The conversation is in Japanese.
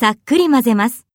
さっくり混ぜます。